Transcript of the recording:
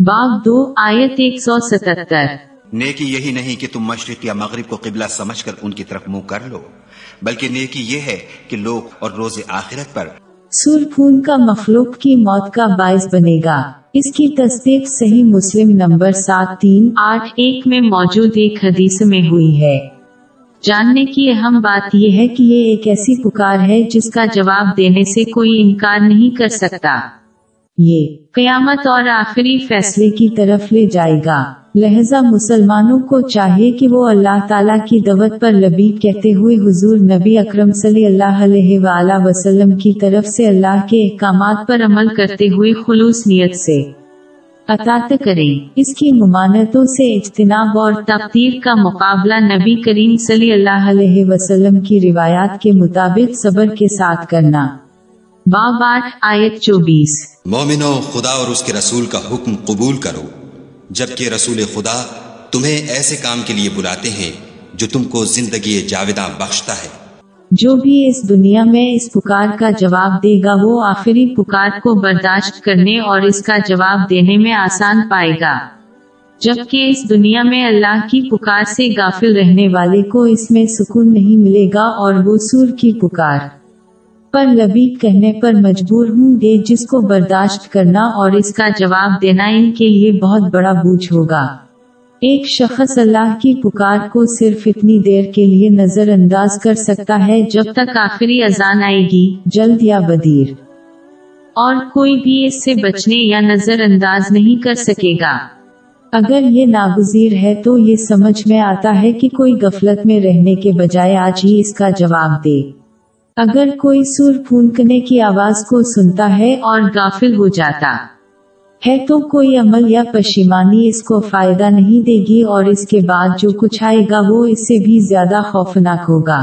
बाब दो आयत एक सौ सतहत्तर। नेकी यही नहीं कि तुम मशरक या मगरिब को किबला समझकर उनकी तरफ़ मुँह कर लो बल्कि नेकी ये है कि लोग और रोज़े आखिरत पर सुर खून का मखलूक की मौत का बायस बनेगा। इसकी तस्दीक सही मुस्लिम नंबर सात तीन आठ एक में मौजूद एक हदीस में हुई है। जानने की अहम बात यह है कि ये एक ऐसी पुकार है जिसका जवाब देने से कोई इनकार नहीं कर सकता। ये कयामत और आखिरी फैसले की तरफ़ ले जाएगा। लहजा मुसलमानों को चाहिए कि वो अल्लाह ताला की दवत पर लबीब कहते हुए हुजूर नबी अकरम सल्लल्लाहु अलैहि वसल्लम की तरफ़ से अल्लाह के अहकाम पर अमल करते हुए खुलूस नियत से अतात करें। इसकी मुमानतों से इज्तनाब और तकदीर का मुकाबला नबी करीम सल्लल्लाहु अलैहि वसल्लम की रिवायात के मुताबिक सबर के साथ करना। बाब आठ आयत चौबीस। मोमिनो खुदा और उसके रसूल का हुक्म कबूल करो। जबकि रसूल खुदा तुम्हें ऐसे काम के लिए बुलाते हैं जो तुमको ज़िंदगी जावेदा बख्शता है। जो भी इस दुनिया में इस पुकार का जवाब देगा वो आखिरी पुकार को बर्दाश्त करने और इसका जवाब देने में आसान पाएगा। जबकि इस दुनिया में अल्लाह की पुकार से गाफिल रहने वाले को इसमें सुकून नहीं मिलेगा और वो सूर की पुकार। पर लबीब कहने पर मजबूर हूँ गे जिसको बर्दाश्त करना और इसका जवाब देना इनके लिए बहुत बड़ा बूझ होगा। एक शख्स अल्लाह की पुकार को सिर्फ़ इतनी देर के लिए नजरअंदाज कर सकता है जब तक आखिरी अजान आएगी, जल्द या बदीर। और कोई भी इससे बचने या नजरअंदाज नहीं कर सकेगा। अगर ये नागुजीर है तो ये समझ में आता है कि कोई गफलत में रहने के बजाय आज ही इसका जवाब दे। अगर कोई सुर फूंकने की आवाज़ को सुनता है और गाफिल हो जाता। है तो कोई अमल या पशिमानी इसको फ़ायदा नहीं देगी और इसके बाद जो कुछ आएगा वो इससे भी ज़्यादा खौफनाक होगा।